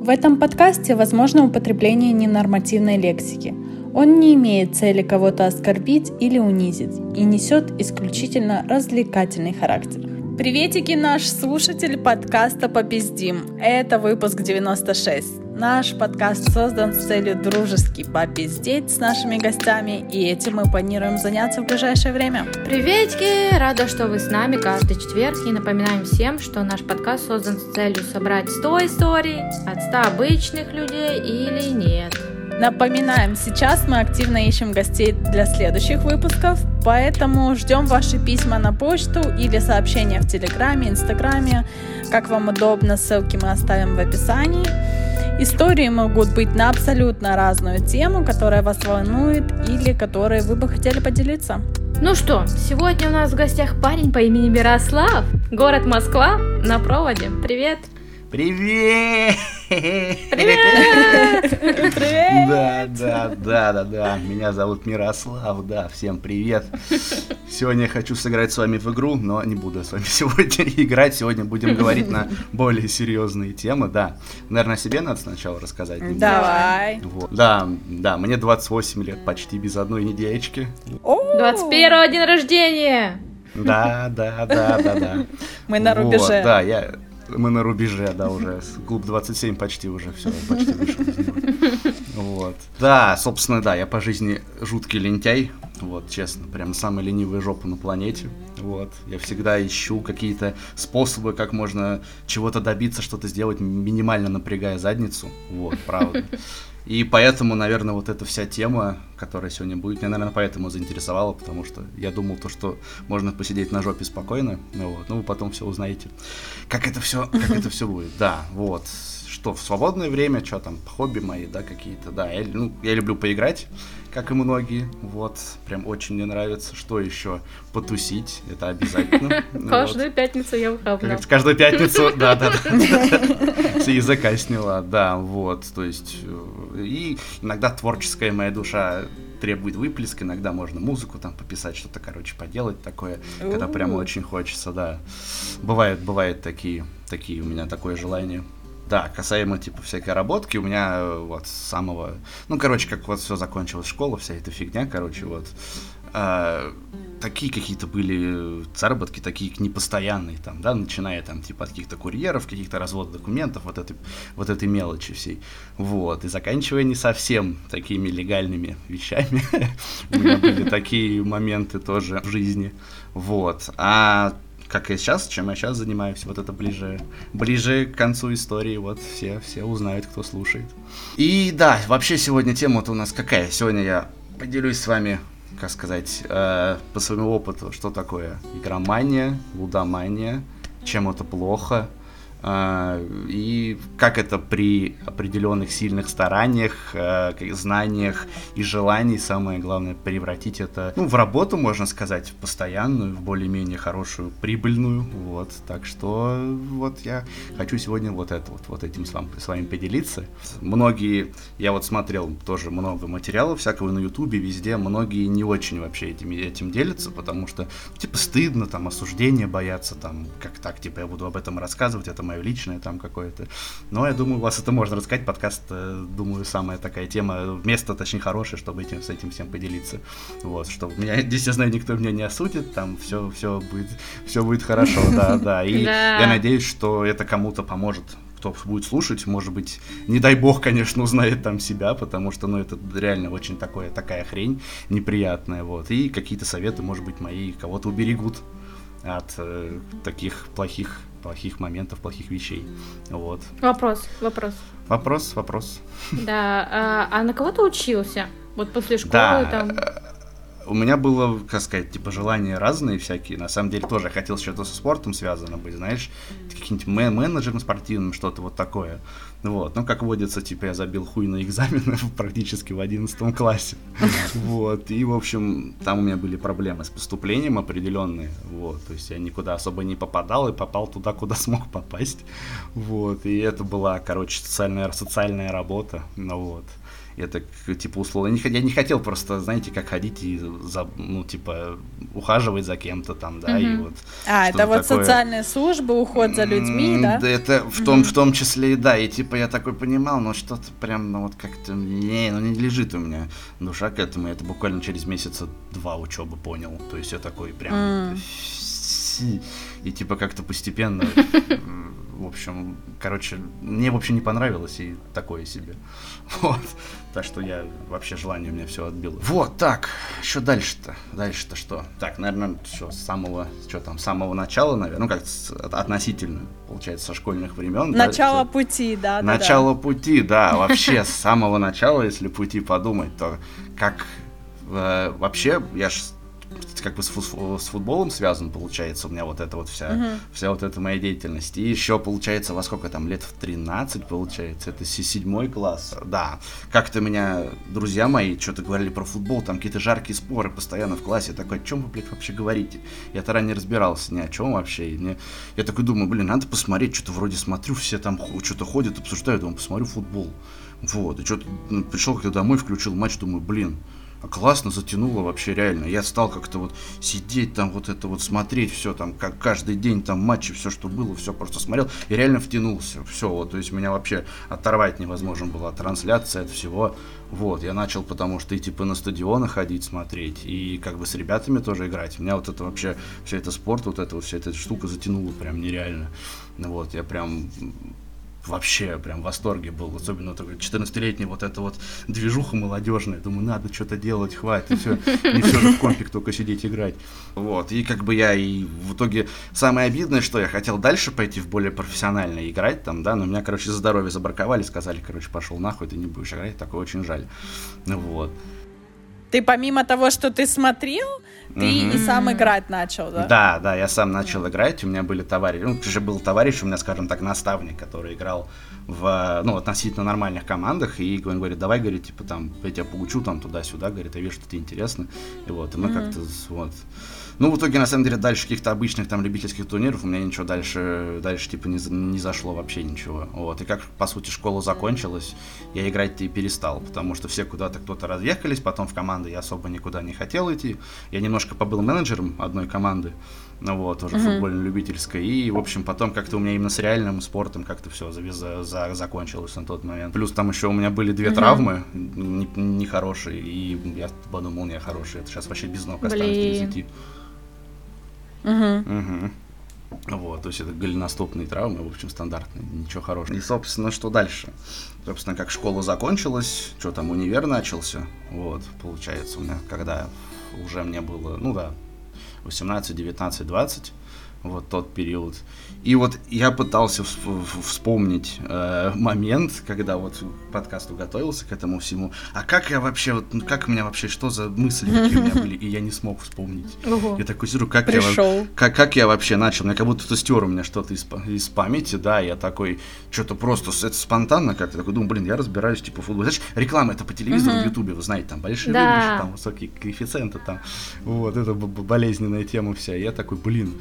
В этом подкасте возможно употребление ненормативной лексики. Он не имеет цели кого-то оскорбить или унизить и несет исключительно развлекательный характер. Приветики, наш слушатель подкаста «Попиздим». Это выпуск 96. Наш подкаст создан с целью дружески попиздеть с нашими гостями, и этим мы планируем заняться в ближайшее время. Приветики! Рада, что вы с нами каждый четверг, и напоминаем всем, что наш подкаст создан с целью собрать 100 историй от 100 обычных людей или нет. Напоминаем, сейчас мы активно ищем гостей для следующих выпусков, поэтому ждем ваши письма на почту или сообщения в Телеграме, Инстаграме. Как вам удобно, ссылки мы оставим в описании. Истории могут быть на абсолютно разную тему, которая вас волнует или которой вы бы хотели поделиться. Ну что, сегодня у нас в гостях парень по имени Мирослав, город Москва, на проводе. Привет! Привет! Привет! Привет! Да, да, да, да, да. Меня зовут Мирослав, да, всем привет. Сегодня я хочу сыграть с вами в игру, но не буду с вами сегодня играть. Сегодня будем говорить на более серьезные темы, да. Наверное, о себе надо сначала рассказать. немного. Давай. Вот. Да, да, мне 28 лет, почти без одной недельки. О, 21 день рождения! Да, да, да, да, да. Мы на Вот, рубеже. да, я... Мы на рубеже, да, уже. Клуб 27 почти уже все, почти вышел из него. Вот. Да, собственно, да, я по жизни жуткий лентяй. Вот, честно, прям самая ленивая жопа на планете. Вот. Я всегда ищу какие-то способы, как можно чего-то добиться, что-то сделать, минимально напрягая задницу. Вот, правда. И поэтому, наверное, вот эта вся тема, которая сегодня будет, меня, наверное, поэтому заинтересовала, потому что я думал то, что можно посидеть на жопе спокойно, ну вот, ну вы потом все узнаете, как это все, как это все будет. Да, вот. Что в свободное время, что там, хобби мои, да, какие-то, да, я, ну, я люблю поиграть, как и многие, вот, прям очень мне нравится, что еще, потусить, это обязательно. Каждую пятницу я. Как- Каждую пятницу, да, да, да. С языка сняла, да, вот. То есть, э, и иногда творческая моя душа требует выплеск, иногда можно музыку там пописать, что-то, короче, поделать такое, когда прям У. очень хочется, да. Бывают, бывают такие, такие у меня такое желание. Да, касаемо типа всякой работки, у меня э, вот с самого, ну, короче, как вот все закончилось, школа, вся эта фигня, короче, вот, а, такие какие-то были заработки, такие непостоянные, там, да, начиная там, типа, от каких-то курьеров, каких-то разводов документов, вот этой, вот этой мелочи всей, вот, и заканчивая не совсем такими легальными вещами, у меня были такие моменты тоже в жизни, вот, а как и сейчас, чем я сейчас занимаюсь, вот это ближе, ближе к концу истории, вот все, все узнают, кто слушает. И да, вообще сегодня тема-то у нас какая? Сегодня я поделюсь с вами, как сказать, э, по своему опыту, что такое игромания, лудомания, чем это плохо, и как это при определенных сильных стараниях, э, знаниях и желаний, самое главное, превратить это ну, в работу, можно сказать, в постоянную, в более-менее хорошую, прибыльную. Вот. Так что вот я хочу сегодня вот это вот, вот этим с вами, с вами поделиться. Многие, я вот смотрел тоже много материалов всякого на ютубе, везде, многие не очень вообще этим, этим делятся, потому что, типа, стыдно, там, осуждения боятся, там, как так, типа, я буду об этом рассказывать, это мое личное там какое-то. Но я думаю, у вас это можно рассказать, подкаст, э, думаю, самая такая тема, место, точнее, хорошее, чтобы этим, с этим всем поделиться. Вот, что меня, здесь, я знаю, никто меня не осудит, там, все, все будет, все будет хорошо, да, да, и я надеюсь, что это кому-то поможет кто будет слушать, может быть, не дай бог, конечно, узнает там себя, потому что, ну, это реально очень такое, такая хрень неприятная, вот. И какие-то советы, может быть, мои кого-то уберегут от э, таких плохих, плохих моментов, плохих вещей, вот. Вопрос, вопрос. Вопрос, вопрос. Да, а, а на кого ты учился? Вот после школы Да, там. э, у меня было, как сказать, типа желания разные всякие. На самом деле тоже хотел что-то со спортом связано быть, знаешь, каким-нибудь мен- менеджером спортивным, что-то вот такое. Вот, ну, как водится, типа, я забил хуй на экзамены практически в 11 классе. Вот, и, в общем, там у меня были проблемы с поступлением определенные, вот, то есть я никуда особо не попадал и попал туда, куда смог попасть, вот, и это была, короче, социальная, социальная работа, ну, вот. Я так, типа, условно, не, я не хотел просто, знаете, как ходить и, за, ну, типа, ухаживать за кем-то там, да, mm-hmm. и вот... А, это вот такое... социальная служба, уход за людьми, да? Да, это в том, mm-hmm. в том числе и да, и типа я такой понимал, но что-то прям, ну, вот как-то, не, ну, не лежит у меня душа к этому, это буквально через месяца два учебы понял, то есть я такой прям... Mm. И типа как-то постепенно в общем, короче, мне, в общем, не понравилось и такое себе. Вот. Так что я вообще желание у меня все отбило. Вот, так, что дальше-то? Дальше-то что? Так, наверное, что, с самого, что там, с самого начала, наверное, ну, как относительно, получается, со школьных времен. Начало да, пути, да, Начало да. пути, да, вообще с самого начала, если пути подумать, то как э, вообще, я ж как бы с, с футболом связан, получается, у меня вот эта вот вся, uh-huh. вся вот эта моя деятельность. И еще, получается, во сколько там, лет в 13, получается, это седьмой класс. Да, как-то меня друзья мои что-то говорили про футбол, там какие-то жаркие споры постоянно в классе. Я такой, о чем вы, блядь, вообще говорите? Я тогда не разбирался ни о чем вообще. И мне... Я такой думаю, блин, надо посмотреть, что-то вроде смотрю, все там что-то ходят, обсуждают, думаю, посмотрю футбол. Вот, и что-то ну, пришел как-то домой, включил матч, думаю, блин, а классно затянуло вообще реально. Я стал как-то вот сидеть там, вот это вот смотреть все там, как каждый день там матчи, все, что было, все просто смотрел и реально втянулся. Все, вот, то есть меня вообще оторвать невозможно было от трансляции, от всего. Вот, я начал, потому что и типа на стадионы ходить, смотреть, и как бы с ребятами тоже играть. Меня вот это вообще, все это спорт, вот это вот вся эта штука затянула прям нереально. Вот, я прям вообще прям в восторге был, особенно такой 14-летний вот эта вот движуха молодежная, думаю, надо что-то делать, хватит, все, не все же в компик только сидеть играть. Вот, и как бы я и в итоге самое обидное, что я хотел дальше пойти в более профессионально играть там, да, но меня, короче, за здоровье забраковали, сказали, короче, пошел нахуй, ты не будешь играть, такое очень жаль. Вот. Ты помимо того, что ты смотрел, ты mm-hmm. и сам играть начал, да? Да, да, я сам начал играть. У меня были товарищи, ну, уже был товарищ, у меня, скажем так, наставник, который играл в, ну, относительно нормальных командах, и он говорит, давай, говорит, типа, там, я тебя поучу, там, туда-сюда, говорит, я вижу, что тебе интересно, и вот, и мы mm-hmm. как-то, вот, ну, в итоге, на самом деле, дальше каких-то обычных там любительских турниров у меня ничего дальше, дальше типа, не, не зашло вообще ничего. Вот. И как, по сути, школа закончилась, я играть-то и перестал, потому что все куда-то кто-то разъехались, потом в команды я особо никуда не хотел идти. Я немножко побыл менеджером одной команды, ну вот, уже uh-huh. футбольно-любительской. И, в общем, потом как-то у меня именно с реальным спортом как-то все за, за, закончилось на тот момент. Плюс там еще у меня были две uh-huh. травмы нехорошие, не и я подумал, не хорошие. Это сейчас вообще без ног останусь идти. Угу. Угу. Вот, то есть это голеностопные травмы, в общем, стандартные, ничего хорошего. И, собственно, что дальше? Собственно, как школа закончилась, что там, универ начался, вот, получается, у меня, когда уже мне было, ну да, 18, 19, 20, вот тот период. И вот я пытался вспомнить э, момент, когда вот к подкасту готовился к этому всему. А как я вообще, вот, ну, как у меня вообще, что за мысли какие у меня были, и я не смог вспомнить. Ого. Я такой сижу, как я, как, как я вообще начал? Мне как будто стер у меня что-то из, из памяти, да, я такой, что-то просто, это спонтанно как-то, такой, думаю, блин, я разбираюсь, типа, в футболе. Знаешь, реклама это по телевизору, в Ютубе, вы знаете, там большие да. выигрыши, там высокие коэффициенты, там, вот, это болезненная тема вся. Я такой, блин,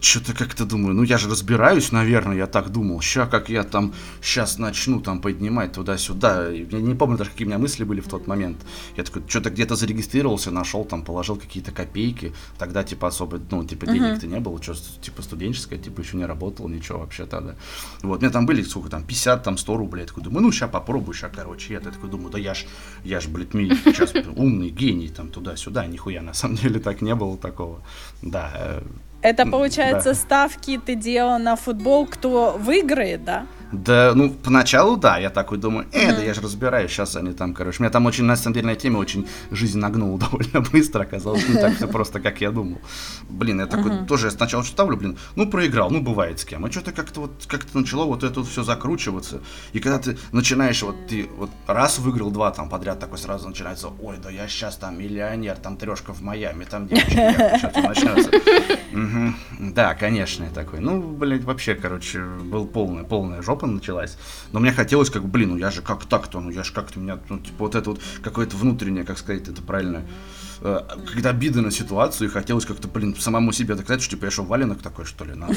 что-то как-то думаю, ну я же разбираюсь, наверное, я так думал. Ща как я там сейчас начну там поднимать туда-сюда. Я не помню даже, какие у меня мысли были в тот момент. Я такой, что-то где-то зарегистрировался, нашел там, положил какие-то копейки. Тогда типа особо, ну, типа денег-то не было, что типа студенческое, типа еще не работал, ничего вообще тогда. Вот, у меня там были, сколько там, 50, там, 100 рублей. Я такой думаю, ну, сейчас попробую, сейчас, короче. Я такой думаю, да я ж, я ж, блядь, сейчас умный гений, там, туда-сюда. Нихуя, на самом деле так не было такого. Да, э, это, получается, да. ставки ты делал на футбол, кто выиграет, да? Да, ну, поначалу, да, я такой думаю, э, да я же разбираюсь, сейчас они там, короче, меня там очень, на самом деле, на теме очень жизнь нагнула довольно быстро, оказалось не так все просто, как я думал. Блин, я такой, тоже сначала ставлю, блин, ну, проиграл, ну, бывает с кем, а что-то как-то вот, как-то начало вот это вот все закручиваться, и когда ты начинаешь, вот ты вот раз выиграл два там подряд, такой сразу начинается, ой, да я сейчас там миллионер, там трешка в Майами, там девочки, начнется. Да, конечно, я такой, ну, блядь, вообще, короче, был полная, полная жопа, жопа началась. Но мне хотелось, как, блин, ну я же как так-то, ну я же как-то, меня, ну, типа, вот это вот какое-то внутреннее, как сказать, это правильно, э, когда обиды на ситуацию, и хотелось как-то, блин, самому себе доказать, что, типа, я что, валенок такой, что ли, надо?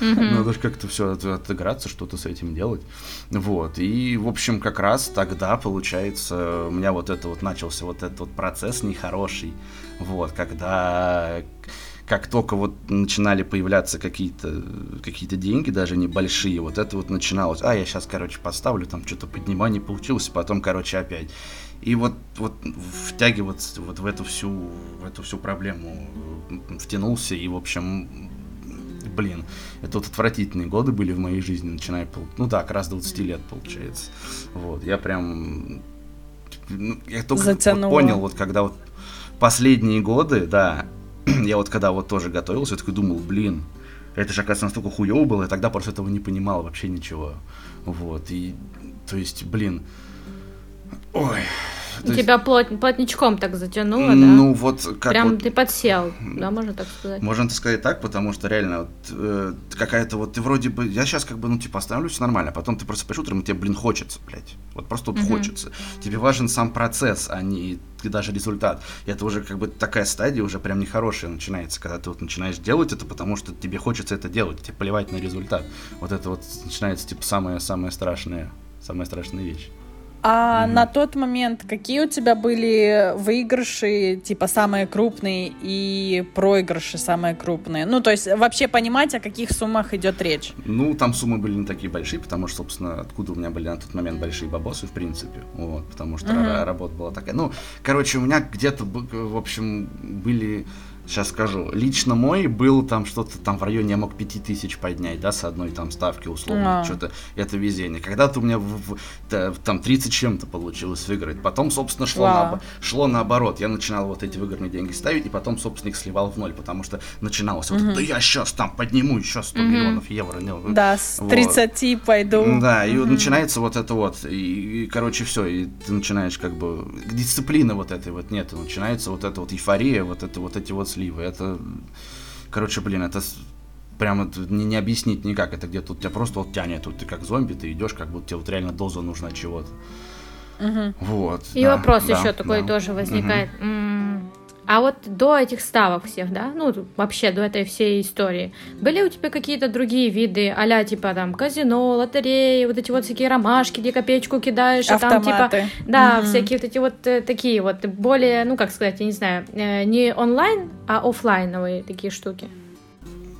Надо же как-то все отыграться, что-то с этим делать. Вот, и, в общем, как раз тогда, получается, у меня вот это вот начался вот этот вот процесс нехороший, вот, когда как только вот начинали появляться какие-то какие деньги, даже небольшие, вот это вот начиналось. А, я сейчас, короче, поставлю, там что-то поднимаю, не получилось, потом, короче, опять. И вот, вот втягиваться вот в эту всю, в эту всю проблему втянулся, и, в общем, блин, это вот отвратительные годы были в моей жизни, начиная, ну да, как раз 20 лет, получается. Вот, я прям, ну, я только вот понял, вот когда вот последние годы, да, я вот когда вот тоже готовился, я такой думал, блин, это же, оказывается, настолько хуево было, я тогда просто этого не понимал вообще ничего. Вот, и, то есть, блин, ой, то Тебя есть... плот... плотничком так затянуло, да? Ну вот как Прям вот... ты подсел, да, можно так сказать? Можно так сказать так, потому что реально вот, э, какая-то вот ты вроде бы, я сейчас как бы, ну типа остановлюсь нормально, а потом ты просто утром и тебе, блин, хочется, блядь, вот просто вот угу. хочется. Тебе важен сам процесс, а не даже результат. И это уже как бы такая стадия уже прям нехорошая начинается, когда ты вот начинаешь делать это, потому что тебе хочется это делать, тебе плевать на результат. Вот это вот начинается типа самая-самая страшная, самая страшная вещь. А mm-hmm. на тот момент какие у тебя были выигрыши, типа самые крупные, и проигрыши самые крупные? Ну, то есть вообще понимать, о каких суммах идет речь? Ну, там суммы были не такие большие, потому что, собственно, откуда у меня были на тот момент большие бабосы, в принципе. Вот, потому что mm-hmm. работа была такая. Ну, короче, у меня где-то, в общем, были сейчас скажу, лично мой был там что-то там в районе, я мог 5000 поднять, да, с одной там ставки условно, а. что-то, это везение. Когда-то у меня в, в, там 30 чем-то получилось выиграть, потом, собственно, шло, на, шло наоборот, я начинал вот эти выигранные деньги ставить, и потом, собственно, их сливал в ноль, потому что начиналось вот, да я сейчас там подниму еще 100 миллионов евро. Да, с вот. 30 пойду. Да, и начинается вот это вот, и, и, короче, все, и ты начинаешь как бы, дисциплины вот этой вот нет, начинается вот эта вот эйфория, вот это вот эти вот сливы. Это, короче, блин, это прямо не, не объяснить никак. Это где-то тебя просто вот тянет. Тут ты как зомби, ты идешь, как будто тебе вот реально доза нужна чего-то. Угу. Вот. И да, вопрос да, еще такой да. тоже возникает. Угу. А вот до этих ставок всех, да, ну вообще до этой всей истории, были у тебя какие-то другие виды, а типа там казино, лотереи, вот эти вот всякие ромашки, где копеечку кидаешь, Автоматы. а там типа, да, угу. всякие вот эти вот э, такие вот более, ну как сказать, я не знаю, э, не онлайн, а офлайновые такие штуки.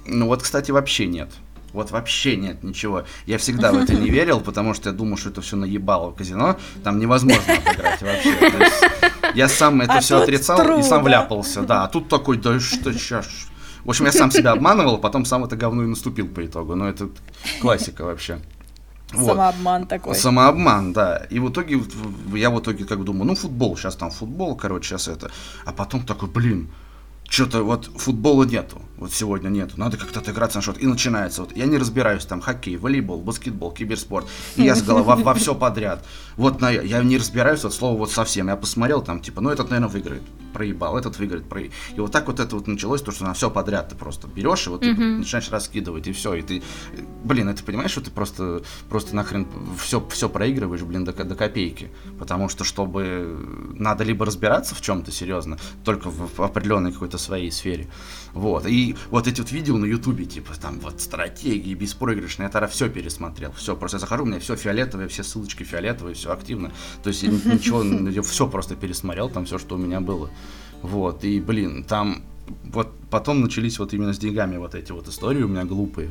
Ну вот, кстати, вообще нет. Вот вообще нет ничего. Я всегда в это не верил, потому что я думал, что это все наебало в казино. Там невозможно отыграть вообще. Есть я сам это а все отрицал трудно. и сам вляпался. Да, а тут такой, да что сейчас... В общем, я сам себя обманывал, потом сам это говно и наступил по итогу. Но это классика вообще. Вот. Самообман такой. Самообман, да. И в итоге я в итоге как думаю, ну футбол, сейчас там футбол, короче, сейчас это. А потом такой, блин, что-то вот футбола нету, вот сегодня нету, надо как-то отыграться на что-то. И начинается вот, я не разбираюсь там, хоккей, волейбол, баскетбол, киберспорт, и я с головы во, во все подряд. Вот на, я не разбираюсь от слова вот совсем, я посмотрел там, типа, ну этот, наверное, выиграет, проебал, этот выиграет, проебал. И вот так вот это вот началось, то, что на все подряд ты просто берешь и вот ты начинаешь раскидывать, и все, и ты, блин, это понимаешь, что ты просто, просто нахрен все, все проигрываешь, блин, до, до копейки. Потому что, чтобы надо либо разбираться в чем-то серьезно, только в, в определенной какой-то своей сфере. Вот. И вот эти вот видео на Ютубе, типа там вот стратегии беспроигрышные, я тогда все пересмотрел. Все, просто я захожу, у меня все фиолетовое, все ссылочки фиолетовые, все активно. То есть я ничего, я все просто пересмотрел, там все, что у меня было. Вот. И, блин, там вот потом начались вот именно с деньгами вот эти вот истории у меня глупые.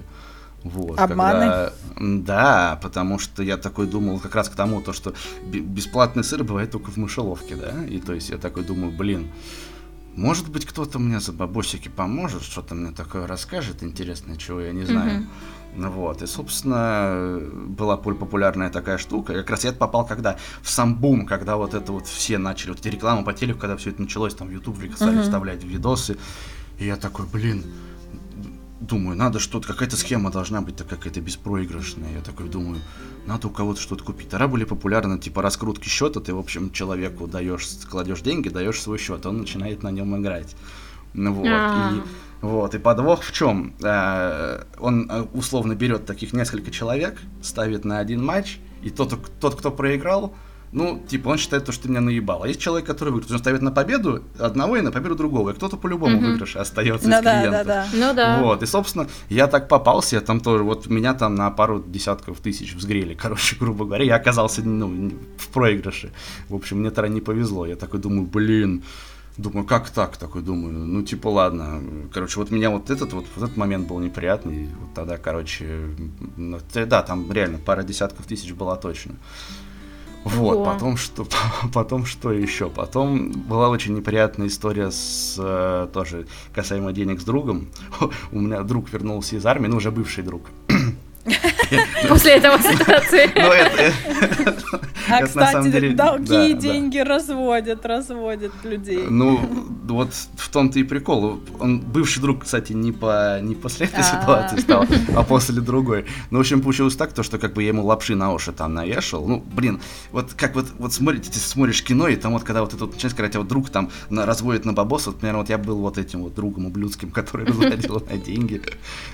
Вот, Обманы? Когда... Да, потому что я такой думал как раз к тому, то, что бесплатный сыр бывает только в мышеловке, да, и то есть я такой думаю, блин, может быть, кто-то мне за бабосики поможет, что-то мне такое расскажет интересное, чего я не знаю. Mm-hmm. Вот, и, собственно, была популярная такая штука. Как раз я попал когда? В сам бум, когда вот это вот все начали, вот эти рекламы по телеку, когда все это началось, там в YouTube стали mm-hmm. вставлять видосы. И я такой, блин, думаю, надо что-то, какая-то схема должна быть такая какая-то беспроигрышная. Я такой думаю, надо у кого-то что-то купить. Тогда были популярны типа раскрутки счета, ты, в общем, человеку даешь, кладешь деньги, даешь свой счет, он начинает на нем играть. Ну вот. А-а-а. И Вот, и подвох в чем? Э, он э, условно берет таких несколько человек, ставит на один матч, и тот, тот кто проиграл, ну, типа, он считает то, что ты меня наебал. А есть человек, который выиграет. Он ставит на победу одного и на победу другого. И кто-то по-любому mm-hmm. выигрыше остается ну, из да, клиентов. Да, да. Ну да. Вот. И, собственно, я так попался, я там тоже, вот меня там на пару десятков тысяч взгрели, короче, грубо говоря. Я оказался, ну, в проигрыше. В общем, мне тогда не повезло. Я такой думаю, блин, Думаю, как так? Такой думаю, ну типа ладно. Короче, вот меня вот этот вот, вот этот момент был неприятный. Вот тогда, короче, да, там реально пара десятков тысяч была точно. Вот, О. потом что, потом что еще? Потом была очень неприятная история с э, тоже касаемо денег с другом. У меня друг вернулся из армии, ну уже бывший друг. После этого ситуации. Ну, а, кстати, долги и деньги разводят, разводят людей. Ну, вот в том-то и прикол. Он бывший друг, кстати, не, по, не после этой ситуации стал, а после другой. Ну, в общем, получилось так, то, что как бы я ему лапши на уши там навешал. Ну, блин, вот как вот, вот смотрите, ты смотришь кино, и там вот когда вот этот, начинается сказать, вот друг там на, разводит на бабос, вот, наверное, вот я был вот этим вот другом ублюдским, который разводил на деньги.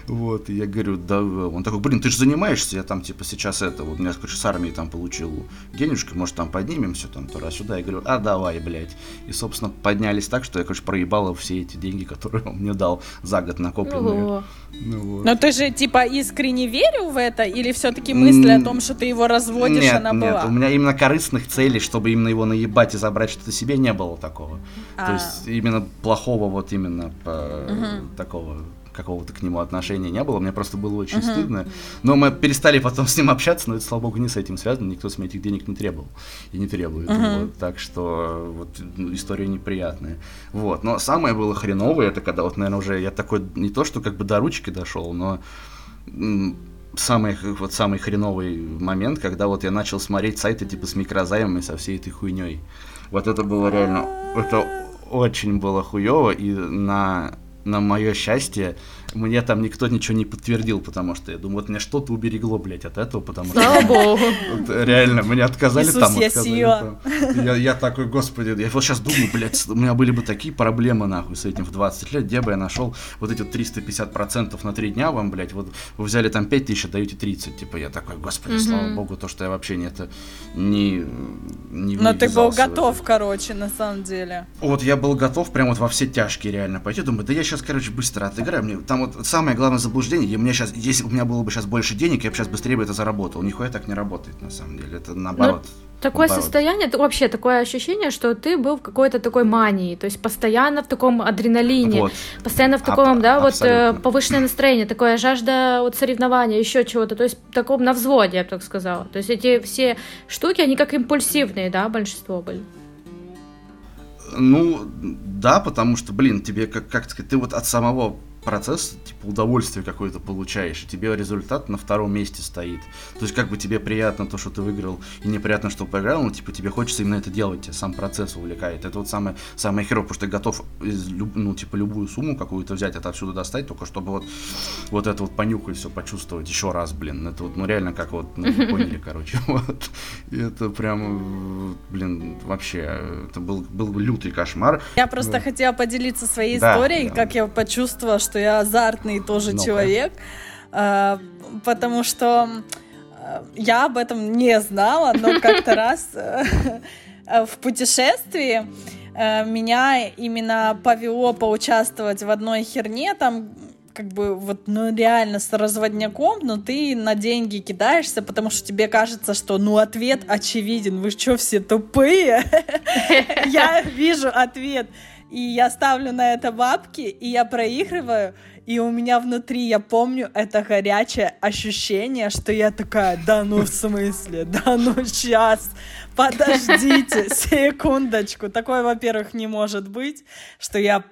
Вот, и я говорю, да, он такой, блин, ты же занимаешься, я там, типа, сейчас это, вот, я, короче, с армии там получил денежки, может, там поднимемся, там, туда-сюда. Я говорю, а давай, блядь. И, собственно, поднялись так, что я, короче, проебала все эти деньги, которые он мне дал за год накопленные. Ну, вот. Но ты же, типа, искренне верил в это? Или все-таки мысли о том, что ты его разводишь, нет, она нет, была? у меня именно корыстных целей, чтобы именно его наебать и забрать что-то себе, не было такого. А. То есть, именно плохого вот именно по, угу. такого какого-то к нему отношения не было, мне просто было очень uh-huh. стыдно. Но мы перестали потом с ним общаться, но это, слава богу, не с этим связано, никто с меня этих денег не требовал и не требует. Uh-huh. Вот, так что вот ну, история неприятная. Вот. Но самое было хреновое, это когда вот, наверное, уже я такой, не то, что как бы до ручки дошел, но самый, вот самый хреновый момент, когда вот я начал смотреть сайты типа с микрозаймами со всей этой хуйней. Вот это было реально, это очень было хуево, и на на мое счастье, мне там никто ничего не подтвердил, потому что я думаю, вот мне что-то уберегло, блядь, от этого, потому Слава что... Богу! реально, мне отказали там, я отказали. Я, такой, господи, я вот сейчас думаю, блядь, у меня были бы такие проблемы, нахуй, с этим в 20 лет, где бы я нашел вот эти вот 350% на 3 дня вам, блядь, вот вы взяли там 5 тысяч, даете 30, типа, я такой, господи, слава богу, то, что я вообще не это, не Но ты был готов, короче, на самом деле. Вот я был готов прям вот во все тяжкие реально пойти, думаю, да я сейчас, короче, быстро отыграю, мне там вот самое главное заблуждение. И мне сейчас, если у меня было бы сейчас больше денег, я бы сейчас быстрее бы это заработал. Нихуя так не работает, на самом деле. Это наоборот. Ну, такое наоборот. состояние, вообще такое ощущение, что ты был в какой-то такой мании, то есть постоянно в таком адреналине, вот. постоянно в таком, Аб- да, вот э, повышенное настроение, такое жажда вот соревнования, еще чего-то, то есть в таком на взводе, я бы так сказала. То есть эти все штуки, они как импульсивные, да, большинство были. Ну, да, потому что, блин, тебе, как, как сказать, ты вот от самого процесс, типа, удовольствие какое-то получаешь, и тебе результат на втором месте стоит. То есть, как бы тебе приятно то, что ты выиграл, и неприятно, что проиграл, но, типа, тебе хочется именно это делать, тебя сам процесс увлекает. Это вот самое, самое херово, потому что ты готов, из, ну, типа, любую сумму какую-то взять, это отсюда достать, только чтобы вот, вот это вот понюхать все, почувствовать еще раз, блин. Это вот, ну, реально, как вот, ну, вы поняли, короче, вот. И это прям, блин, вообще, это был, был лютый кошмар. Я просто хотела поделиться своей да, историей, да. как я почувствовала, что что я азартный тоже ну человек, э, потому что э, я об этом не знала, но как-то раз э, в путешествии меня именно повело поучаствовать в одной херне, там как бы вот, ну, реально с разводняком, но ты на деньги кидаешься, потому что тебе кажется, что, ну, ответ очевиден. Вы что, все тупые? Я вижу ответ и я ставлю на это бабки, и я проигрываю, и у меня внутри, я помню, это горячее ощущение, что я такая, да ну в смысле, да ну сейчас, подождите, секундочку. Такое, во-первых, не может быть, что я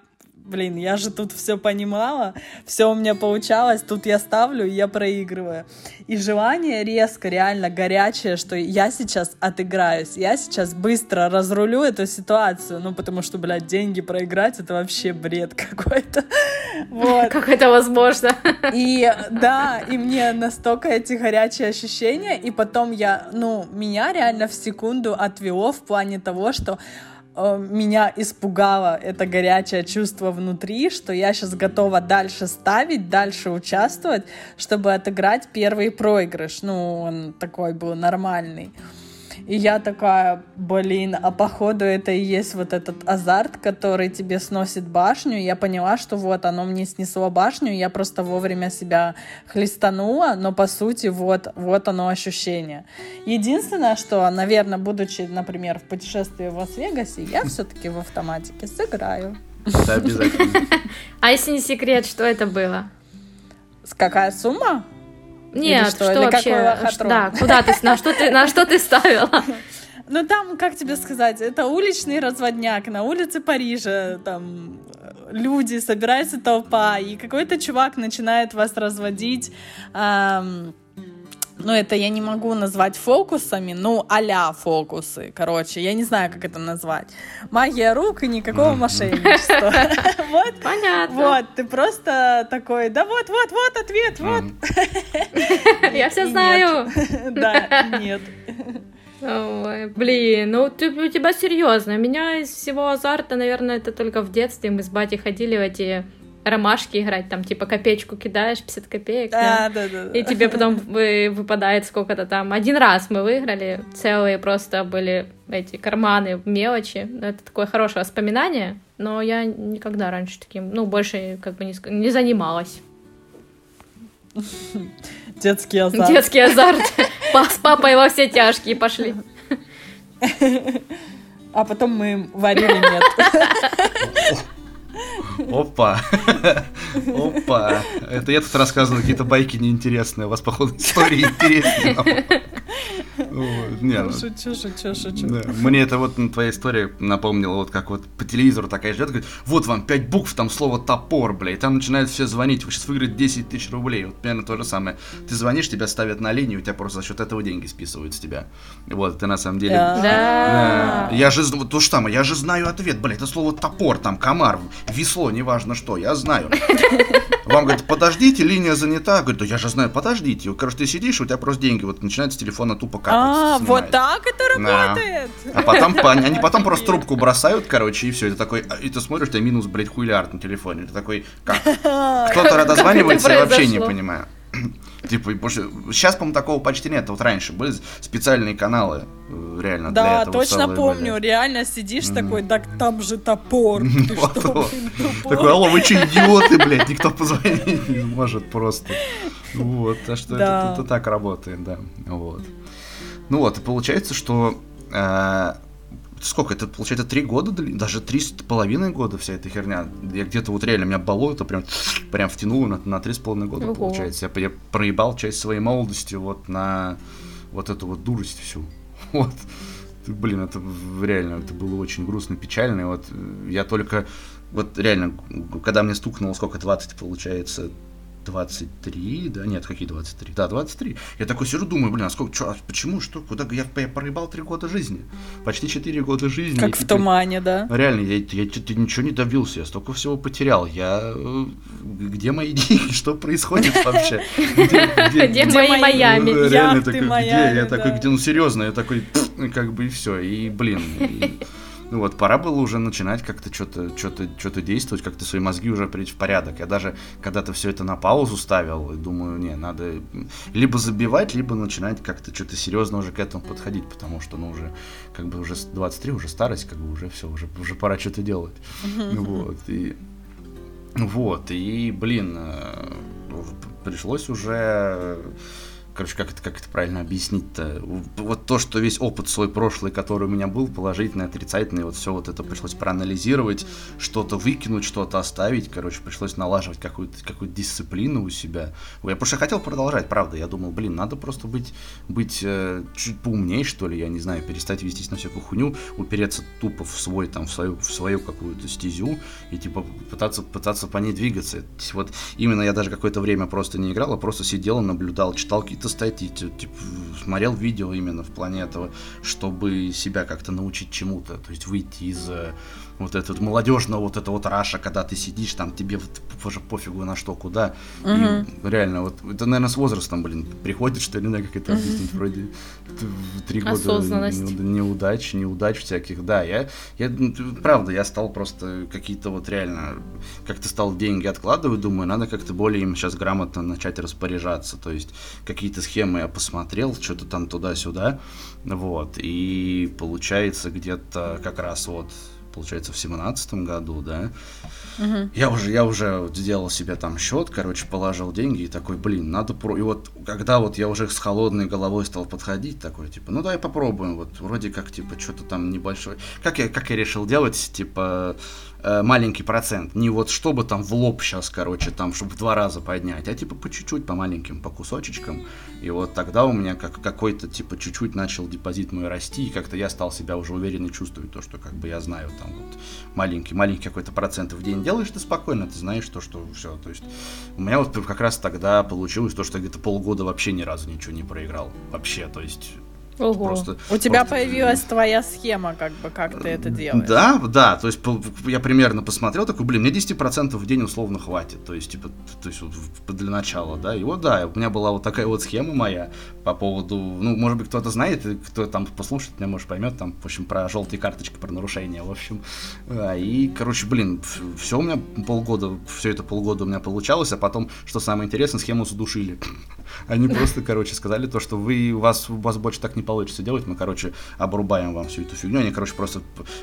блин, я же тут все понимала, все у меня получалось, тут я ставлю, и я проигрываю. И желание резко, реально горячее, что я сейчас отыграюсь, я сейчас быстро разрулю эту ситуацию, ну, потому что, блядь, деньги проиграть, это вообще бред какой-то. Вот. Как это возможно? И да, и мне настолько эти горячие ощущения, и потом я, ну, меня реально в секунду отвело в плане того, что меня испугало это горячее чувство внутри, что я сейчас готова дальше ставить, дальше участвовать, чтобы отыграть первый проигрыш. Ну, он такой был нормальный. И я такая, блин, а походу это и есть вот этот азарт, который тебе сносит башню. Я поняла, что вот оно мне снесло башню, я просто вовремя себя хлестанула, но по сути вот, вот оно ощущение. Единственное, что, наверное, будучи, например, в путешествии в Лас-Вегасе, я все-таки в автоматике сыграю. Это обязательно. А если не секрет, что это было? Какая сумма? Нет, что, что, или вообще? какой? Да, куда ты, на что ты, на что ты ставила? Ну там, как тебе сказать, это уличный разводняк на улице Парижа, там люди, собирается толпа, и какой-то чувак начинает вас разводить. эм, ну, это я не могу назвать фокусами, ну, а фокусы, короче, я не знаю, как это назвать. Магия рук и никакого мошенничества. Вот, Понятно. вот, ты просто такой, да вот, вот, вот ответ, вот. Я все знаю. Да, нет. Ой, блин, ну ты, у тебя серьезно. У меня из всего азарта, наверное, это только в детстве мы с батей ходили в эти ромашки играть, там типа копеечку кидаешь, 50 копеек, да. Да, да, да. И тебе потом вы- выпадает сколько-то там. Один раз мы выиграли, целые просто были эти карманы, мелочи. Ну, Это такое хорошее воспоминание, но я никогда раньше таким, ну, больше как бы не, не занималась. Детский азарт. Детский азарт. С папой во все тяжкие пошли. А потом мы варили нет. Опа. Опа. Это я тут рассказываю какие-то байки неинтересные. У вас, походу, истории интересные. Вот, не, ну, Шучу, шучу, шучу. Да. Мне это вот м, твоя история напомнила, вот как вот по телевизору такая ждет, говорит, вот вам пять букв, там слово топор, бля, и там начинают все звонить, вы сейчас выиграете 10 тысяч рублей, вот примерно то же самое. Ты звонишь, тебя ставят на линию, у тебя просто за счет этого деньги списывают с тебя. Вот, ты на самом деле... Да. Я же, то же самое, я же знаю ответ, бля, это слово топор, там, комар, весло, неважно что, я знаю. Вам говорят, подождите, линия занята. Говорит, да я же знаю, подождите. Короче, ты сидишь, у тебя просто деньги вот начинают с телефона тупо капать. А, вот так это работает. А потом, по- они потом просто трубку бросают, короче, и все. Это такой, а, и ты смотришь, тебя минус, блядь, хуйлиард на телефоне. Ты такой, как? Кто-то дозванивается, я вообще не понимаю. Типа, больше... сейчас, по-моему, такого почти нет. Вот раньше были специальные каналы, э, реально, для Да, этого точно целые помню. были. Реально сидишь такой, так там же топор. Ты что? Такой, алло, вы че, идиоты, блядь, никто позвонить не может просто. Вот, так что Да. это, это так работает, да, вот. Ну вот, и получается, что... сколько, это получается три года, даже три с половиной года вся эта херня. Я где-то вот реально, меня болото прям, прям втянуло на, на три с половиной года, Ого. получается. Я, я проебал часть своей молодости вот на вот эту вот дурость всю. Вот. Блин, это реально, это было очень грустно, печально. И вот э, я только, вот реально, когда мне стукнуло, сколько, 20, получается, 23, да, нет, какие 23? Да, 23. Я такой сижу, думаю, блин, а сколько, чё, а почему, что, куда, я, я проебал 3 года жизни, почти 4 года жизни. Как в теперь- тумане, да? Реально, я, я чё-то ничего не добился, я столько всего потерял. Я... э, Где мои деньги? Что происходит вообще? Где, мои Майами? Э, Реально Яхты такой, где? Майами, Я такой, где? Ну серьезно, я такой, как бы и все. И, блин, и- ну вот, пора было уже начинать как-то что-то что-то что-то действовать, как-то свои мозги уже прийти в порядок. Я даже когда-то все это на паузу ставил, и думаю, не, надо либо забивать, либо начинать как-то что-то серьезно уже к этому подходить, потому что, ну, уже, как бы уже с 23, уже старость, как бы уже все, уже, уже пора что-то делать. Вот, и... Вот, и, блин, э, пришлось уже... Короче, как это, как это правильно объяснить-то? Вот то, что весь опыт свой прошлый, который у меня был, положительный, отрицательный, вот все вот это пришлось проанализировать, что-то выкинуть, что-то оставить. Короче, пришлось налаживать какую-то какую дисциплину у себя. Я просто хотел продолжать, правда. Я думал, блин, надо просто быть, быть э, чуть поумнее, что ли, я не знаю, перестать вестись на всякую хуйню, упереться тупо в свой, там, в свою, в свою какую-то стезю и, типа, пытаться, пытаться по ней двигаться. Вот именно я даже какое-то время просто не играл, а просто сидел, наблюдал, читал какие-то какие-то статьи, типа, смотрел видео именно в плане этого, чтобы себя как-то научить чему-то, то есть выйти из э, вот этот молодежного вот это вот раша, когда ты сидишь, там тебе вот уже пофигу на что, куда. Угу. И реально, вот это, наверное, с возрастом, блин, приходит, что ли, знаю, как это объяснить, вроде три года неудач, неудач всяких, да, я, я, ну, правда, я стал просто какие-то вот реально, как-то стал деньги откладывать, думаю, надо как-то более им сейчас грамотно начать распоряжаться, то есть какие-то схемы я посмотрел, что-то там туда-сюда, вот, и получается где-то как раз вот получается, в семнадцатом году, да, угу. я уже, я уже сделал себе там счет, короче, положил деньги и такой, блин, надо про... И вот когда вот я уже с холодной головой стал подходить, такой, типа, ну давай попробуем, вот вроде как, типа, что-то там небольшое. Как я, как я решил делать, типа, маленький процент. Не вот чтобы там в лоб сейчас, короче, там, чтобы в два раза поднять, а типа по чуть-чуть, по маленьким, по кусочечкам. И вот тогда у меня как какой-то, типа, чуть-чуть начал депозит мой расти, и как-то я стал себя уже уверенно чувствовать, то, что как бы я знаю, там вот маленький, маленький какой-то процент в день делаешь ты спокойно, ты знаешь то, что все. То есть у меня вот как раз тогда получилось то, что где-то полгода вообще ни разу ничего не проиграл. Вообще, то есть Ого. Просто, У тебя просто... появилась твоя схема, как бы, как ты это делаешь. Да, да, то есть я примерно посмотрел, такой, блин, мне 10% в день условно хватит, то есть, типа, то есть, вот, для начала, да, и вот, да, у меня была вот такая вот схема моя по поводу, ну, может быть, кто-то знает, кто там послушает меня, может, поймет, там, в общем, про желтые карточки, про нарушения, в общем, и, короче, блин, все у меня полгода, все это полгода у меня получалось, а потом, что самое интересное, схему задушили. Они просто, короче, сказали то, что вы, у вас, у вас больше так не получится делать, мы, короче, обрубаем вам всю эту фигню. Они, короче, просто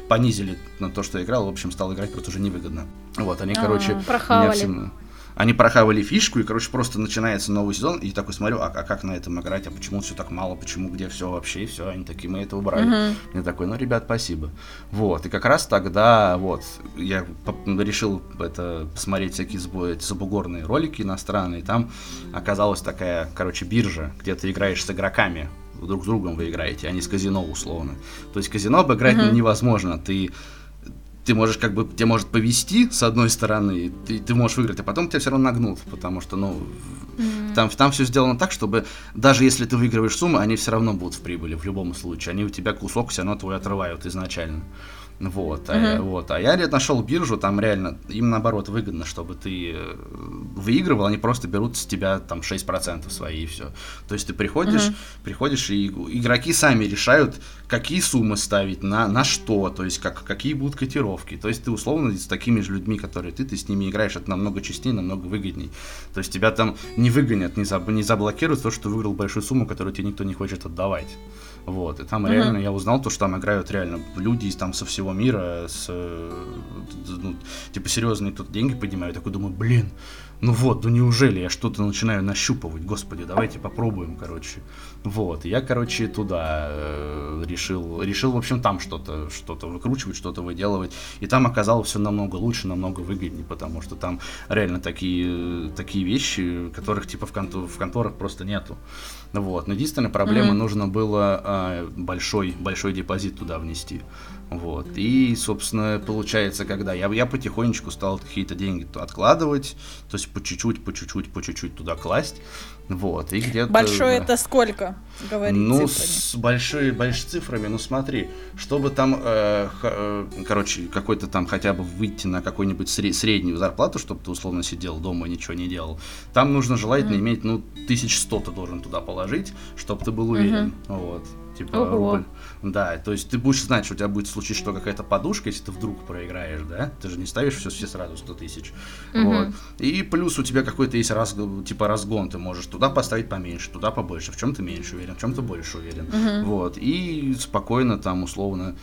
понизили на то, что я играл, в общем, стал играть просто уже невыгодно. Вот, они, короче, меня всем они прохавали фишку, и, короче, просто начинается новый сезон, и такой смотрю, а, а как на этом играть, а почему все так мало, почему, где все вообще, и все, они такие, мы это убрали. Uh-huh. Я такой, ну, ребят, спасибо. Вот, и как раз тогда, вот, я решил это посмотреть всякие забугорные ролики иностранные, там оказалась такая, короче, биржа, где ты играешь с игроками, друг с другом вы играете, а не с казино условно. То есть казино обыграть uh-huh. невозможно, ты ты можешь как бы, тебе может повести с одной стороны, ты, ты можешь выиграть, а потом тебя все равно нагнут, потому что, ну, mm-hmm. там, там все сделано так, чтобы даже если ты выигрываешь суммы, они все равно будут в прибыли в любом случае, они у тебя кусок все равно твой отрывают изначально. Вот, uh-huh. а, вот. а я нашел биржу, там реально, им наоборот выгодно, чтобы ты э, выигрывал, они просто берут с тебя там 6% свои и все. То есть ты приходишь, uh-huh. приходишь, и игроки сами решают, какие суммы ставить, на, на что, то есть как, какие будут котировки. То есть ты условно с такими же людьми, которые ты, ты с ними играешь, это намного честнее, намного выгодней. То есть тебя там не выгонят, не, заб, не заблокируют то, что ты выиграл большую сумму, которую тебе никто не хочет отдавать. Вот, и там uh-huh. реально я узнал то, что там играют реально люди из там со всего мира, с, ну, типа серьезные тут деньги поднимают. Я такой думаю, блин, ну вот, ну неужели я что-то начинаю нащупывать, господи, давайте попробуем, короче. Вот, я, короче, туда э, решил, решил, в общем, там что-то, что-то выкручивать, что-то выделывать. И там оказалось все намного лучше, намного выгоднее, потому что там реально такие, такие вещи, которых типа в, контор, в конторах просто нету. Вот, но единственная проблема, mm-hmm. нужно было э, большой, большой депозит туда внести. Вот. И, собственно, получается, когда я, я потихонечку стал какие-то деньги откладывать, то есть по чуть-чуть, по чуть-чуть, по чуть-чуть туда класть. Вот. И где-то. Большой это сколько? Ну, с большой, большими цифрами, ну смотри, чтобы там, э, э, короче, какой-то там хотя бы выйти на какую-нибудь сред- среднюю зарплату, чтобы ты условно сидел дома и ничего не делал, там нужно желательно mm-hmm. иметь, ну, 1100 ты должен туда положить, чтобы ты был уверен. Mm-hmm. Вот. Типа, Ого. Да, то есть ты будешь знать, что у тебя будет случить что какая-то подушка, если ты вдруг проиграешь, да? Ты же не ставишь все, все сразу 100 тысяч. Угу. Вот. И плюс у тебя какой-то есть раз, типа разгон, ты можешь туда поставить поменьше, туда побольше, в чем ты меньше уверен, в чем ты больше уверен. Угу. Вот. И спокойно там условно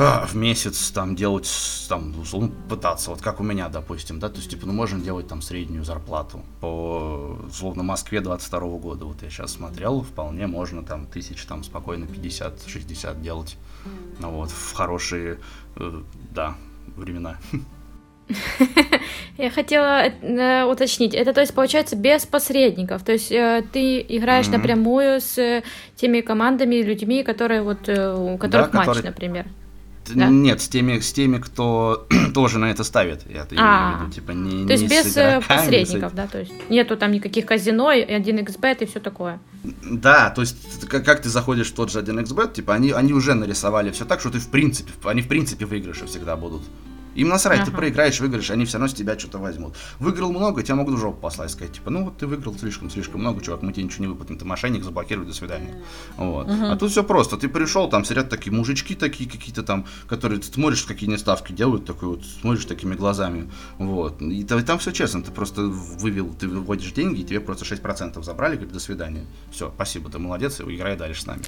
а, в месяц там делать, там, условно, пытаться, вот как у меня, допустим, да, то есть, типа, ну, можно делать там среднюю зарплату по, условно, Москве 22 года, вот я сейчас смотрел, вполне можно там тысяч, там, спокойно 50-60 делать, ну, вот, в хорошие, э, да, времена. Я хотела э, уточнить, это то есть получается без посредников, то есть э, ты играешь mm-hmm. напрямую с теми командами, людьми, которые вот э, у которых да, матч, которые... например. Да? Нет, с теми, с теми, кто тоже на это ставит. Я это А. имею в виду, типа, не, То есть не без э, игроками, посредников, с- да? То есть нету там никаких казино, и 1xbet и все такое. Да, то есть, как, как ты заходишь в тот же 1xbet, типа, они, они уже нарисовали все так, что ты в принципе, они в принципе выигрыши всегда будут. Им насрать, ты Ага. проиграешь, выиграешь, они все равно с тебя что-то возьмут. Выиграл много, тебя могут в жопу послать, сказать, типа, ну вот ты выиграл слишком-слишком много, чувак, мы тебе ничего не выплатим, ты мошенник, заблокируй, до свидания. Вот. А тут все просто, ты пришел, там сидят такие мужички такие какие-то там, которые ты смотришь, какие они ставки делают, такой вот, смотришь такими глазами, вот. И, и там все честно, ты просто вывел, ты выводишь деньги, и тебе просто 6% забрали, говорят, до свидания. Все, спасибо, ты молодец, играй дальше с нами.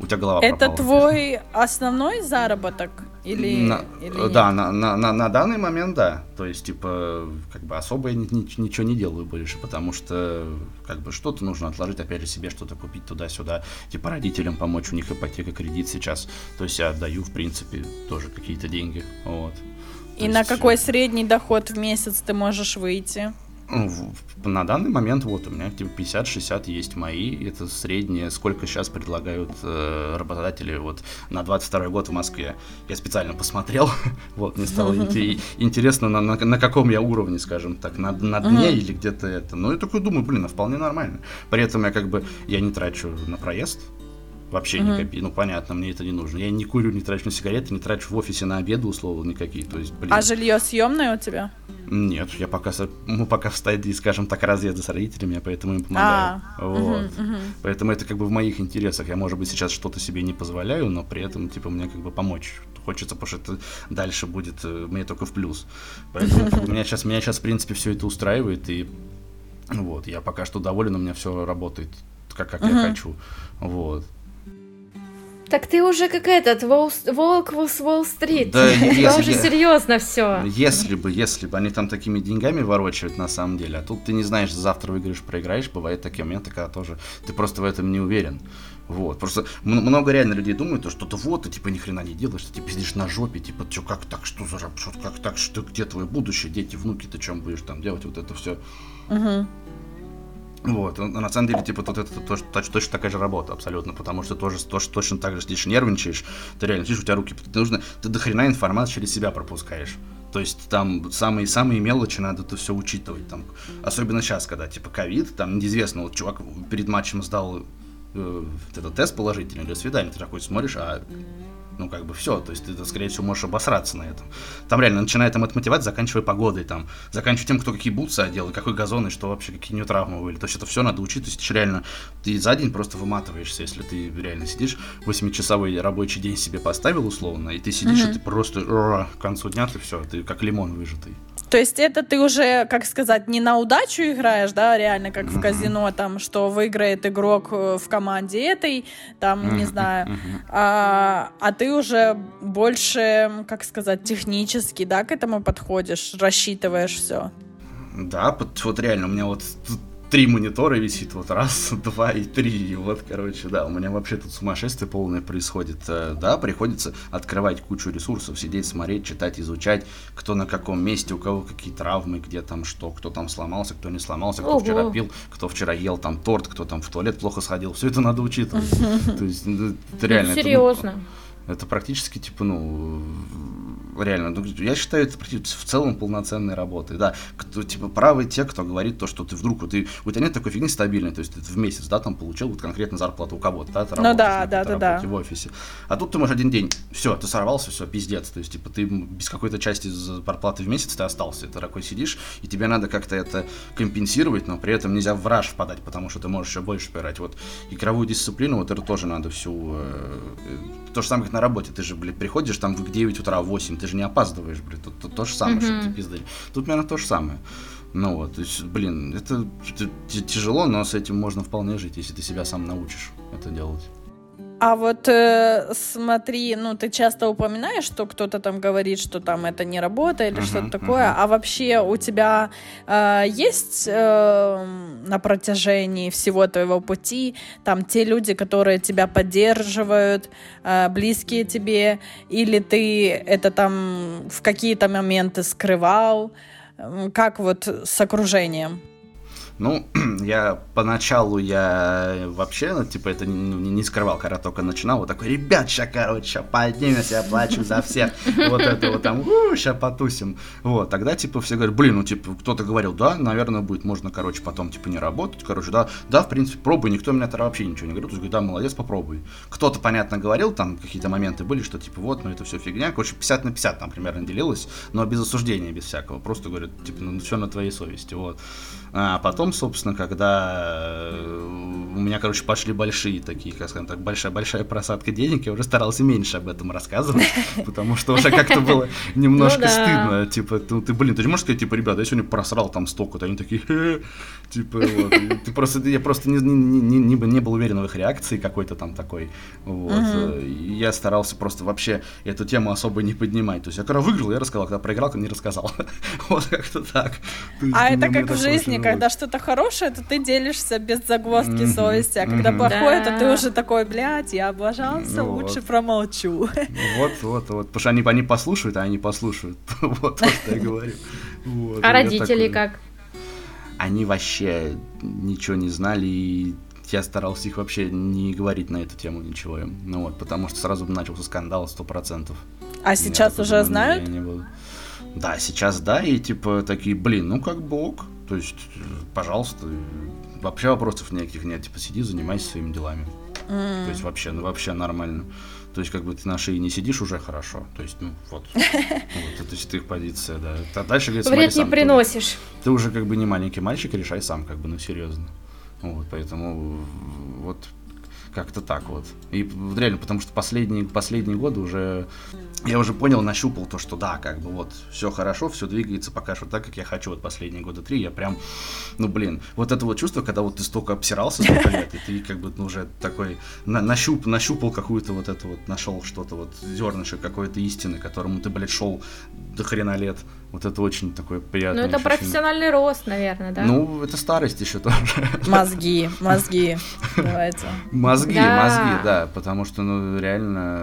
У тебя голова Это пропала. твой основной заработок? Или, На- или да, нет? на, на, на, на данный момент да. То есть, типа, как бы особо я ни- ни- ничего не делаю больше, потому что, как бы, что-то нужно отложить, опять же, себе что-то купить туда-сюда, типа, родителям помочь, у них ипотека, кредит сейчас. То есть, я отдаю, в принципе, тоже какие-то деньги, вот. То И на есть, какой средний доход в месяц ты можешь выйти? Ну, на данный момент вот у меня типа 50-60 есть мои, это среднее, сколько сейчас предлагают э, работодатели вот на 22 год в Москве. Я специально посмотрел, вот, мне стало инте- интересно, на, на, на каком я уровне, скажем так, на, на дне или где-то это. Ну, я такой думаю, блин, а вполне нормально. При этом я как бы, я не трачу на проезд, Вообще ни копейки. Ну, понятно, мне это не нужно. Я не курю, не трачу на сигареты, не трачу в офисе на обеды, условно, никакие. То есть, блин. А жилье съемное у тебя? Нет, я пока, мы пока в стадии, скажем так, разъезда с родителями, я поэтому им помогаю. А, вот. Поэтому это как бы в моих интересах. Я, может быть, сейчас что-то себе не позволяю, но при этом, типа, мне как бы помочь хочется, потому что это дальше будет э, мне только в плюс. Поэтому как бы, меня сейчас, меня сейчас, в принципе, все это устраивает, и вот, я пока что доволен, у меня все работает как, как я хочу. Вот. Так ты уже как этот, волк с Уолл-стрит. Да, Это если уже серьезно все. Если бы, если бы они там такими деньгами ворочают на самом деле, а тут ты не знаешь, завтра выиграешь, проиграешь, бывают такие моменты, когда тоже ты просто в этом не уверен. Вот, просто много реально людей думают, то, что ты вот, ты типа ни хрена не делаешь, ты типа сидишь на жопе, типа, что, как так, что за что, как так, что, где твое будущее, дети, внуки, ты чем будешь там делать, вот это все. Вот, на самом деле, типа, тут это тоже, точ- точно такая же работа, абсолютно, потому что тоже, тоже точно так же сидишь, нервничаешь, ты реально сидишь, у тебя руки, ты нужно, ты до хрена информацию через себя пропускаешь. То есть там самые-самые мелочи надо это все учитывать. Там, особенно сейчас, когда типа ковид, там неизвестно, вот чувак перед матчем сдал э, этот тест положительный, до свидания, ты такой смотришь, а ну, как бы все, то есть ты, скорее всего, можешь обосраться на этом. Там реально, начиная там от мотивации, заканчивая погодой, там, заканчивая тем, кто какие бутсы одел, и какой газон, и что вообще, какие у него травмы были. То есть это все надо учить, то есть реально, ты за день просто выматываешься, если ты реально сидишь, 8-часовой рабочий день себе поставил условно, и ты сидишь, и ты просто к концу дня ты все, ты как лимон выжатый. То есть это ты уже, как сказать, не на удачу играешь, да, реально, как в казино, там, что выиграет игрок э, в команде этой, там, не знаю, а, а ты уже больше, как сказать, технически, да, к этому подходишь, рассчитываешь все. Да, вот реально, у меня вот три монитора висит, вот раз, два и три, и вот, короче, да, у меня вообще тут сумасшествие полное происходит, Э, да, приходится открывать кучу ресурсов, сидеть, смотреть, читать, изучать, кто на каком месте, у кого какие травмы, где там что, кто там сломался, кто не сломался, кто Ого. вчера пил, кто вчера ел там торт, кто там в туалет плохо сходил, все это надо учитывать, то есть, ну, это реально, ну, Серьезно. это практически, типа, ну, реально, ну, я считаю, это в целом полноценной работой. Да, кто, типа, правы те, кто говорит то, что ты вдруг, вот, ты, у тебя нет такой фигни стабильной, то есть ты в месяц, да, там получил вот конкретно зарплату у кого-то, да, ты Ну да, да, да, работе в офисе. А тут ты можешь один день, все, ты сорвался, все, пиздец, то есть, типа, ты без какой-то части зарплаты в месяц ты остался, ты такой сидишь, и тебе надо как-то это компенсировать, но при этом нельзя в раж впадать, потому что ты можешь еще больше поиграть. Вот игровую дисциплину, вот это тоже надо всю... э, э, то же самое, как на работе, ты же, блядь, приходишь там в 9 утра, в 8, ты же не опаздываешь, блядь, тут, тут то же самое, чтобы ты пиздали. Тут, наверное, то же самое. Ну вот, то есть, блин, это, это тяжело, но с этим можно вполне жить, если ты себя сам научишь это делать. А вот э, смотри, ну ты часто упоминаешь, что кто-то там говорит, что там это не работа или Мгм, что-то такое, мгм. а вообще у тебя э, есть э, на протяжении всего твоего пути там те люди, которые тебя поддерживают, э, близкие тебе, или ты это там в какие-то моменты скрывал? Как вот с окружением? Ну, я поначалу я вообще, ну, типа, это не, не скрывал, когда только начинал, вот такой, ребят, сейчас, короче, поднимемся, я плачу за всех, вот это вот там, сейчас потусим. Вот, тогда, типа, все говорят, блин, ну, типа, кто-то говорил, да, наверное, будет, можно, короче, потом, типа, не работать, короче, да, да, в принципе, пробуй, никто меня тогда вообще ничего не говорил, то есть, да, молодец, попробуй. Кто-то, понятно, говорил, там какие-то моменты были, что, типа, вот, ну, это все фигня, короче, 50 на 50 там примерно делилось, но без осуждения, без всякого, просто говорят, типа, ну, все на твоей совести, вот. А потом, собственно, когда э, у меня, короче, пошли большие такие, как скажем так, большая-большая просадка денег, я уже старался меньше об этом рассказывать, потому что уже как-то было немножко ну стыдно. Типа, ну ты, блин, ты не можешь сказать, типа, ребята, я сегодня просрал там столько-то, они такие, типа, вот. Ты просто, я просто не, не, не, не, не был уверен в их реакции какой-то там такой. Вот. Я старался просто вообще эту тему особо не поднимать. То есть я когда выиграл, я рассказал, когда проиграл, не рассказал. Вот как-то так. А это как в жизни, когда что-то хорошее, то ты делишься без загвоздки mm-hmm. совести, а когда mm-hmm. плохое, да. то ты уже такой, блядь, я облажался, ну, лучше вот. промолчу. Вот, вот, вот, потому что они, они послушают, а они послушают. вот то, что я говорю. а родители как? Они вообще ничего не знали, и я старался их вообще не говорить на эту тему ничего им. Ну вот, потому что сразу начался скандал сто процентов. А сейчас уже знают? Да, сейчас да, и типа такие, блин, ну как бог, то есть, пожалуйста, вообще вопросов никаких нет. Типа, сиди, занимайся своими делами. Mm. То есть, вообще, ну, вообще нормально. То есть, как бы ты на шее не сидишь, уже хорошо. То есть, ну, вот. вот это их позиция, да. А дальше, говорит, Вред не приносишь. Ты, ты уже как бы не маленький мальчик, решай сам, как бы, ну, серьезно. Вот, поэтому вот как-то так вот. И реально, потому что последние, последние годы уже я уже понял, нащупал то, что да, как бы вот все хорошо, все двигается пока что так, как я хочу. Вот последние года три я прям, ну блин, вот это вот чувство, когда вот ты столько обсирался столько лет, и ты как бы ну, уже такой на, нащуп, нащупал какую-то вот это вот, нашел что-то вот, зернышко какой-то истины, которому ты, блядь, шел до хрена лет. Вот это очень такое приятное Ну это ощущение. профессиональный рост, наверное, да? Ну, это старость еще тоже. Мозги, мозги, давайте. Мозги, мозги, да, потому что, ну, реально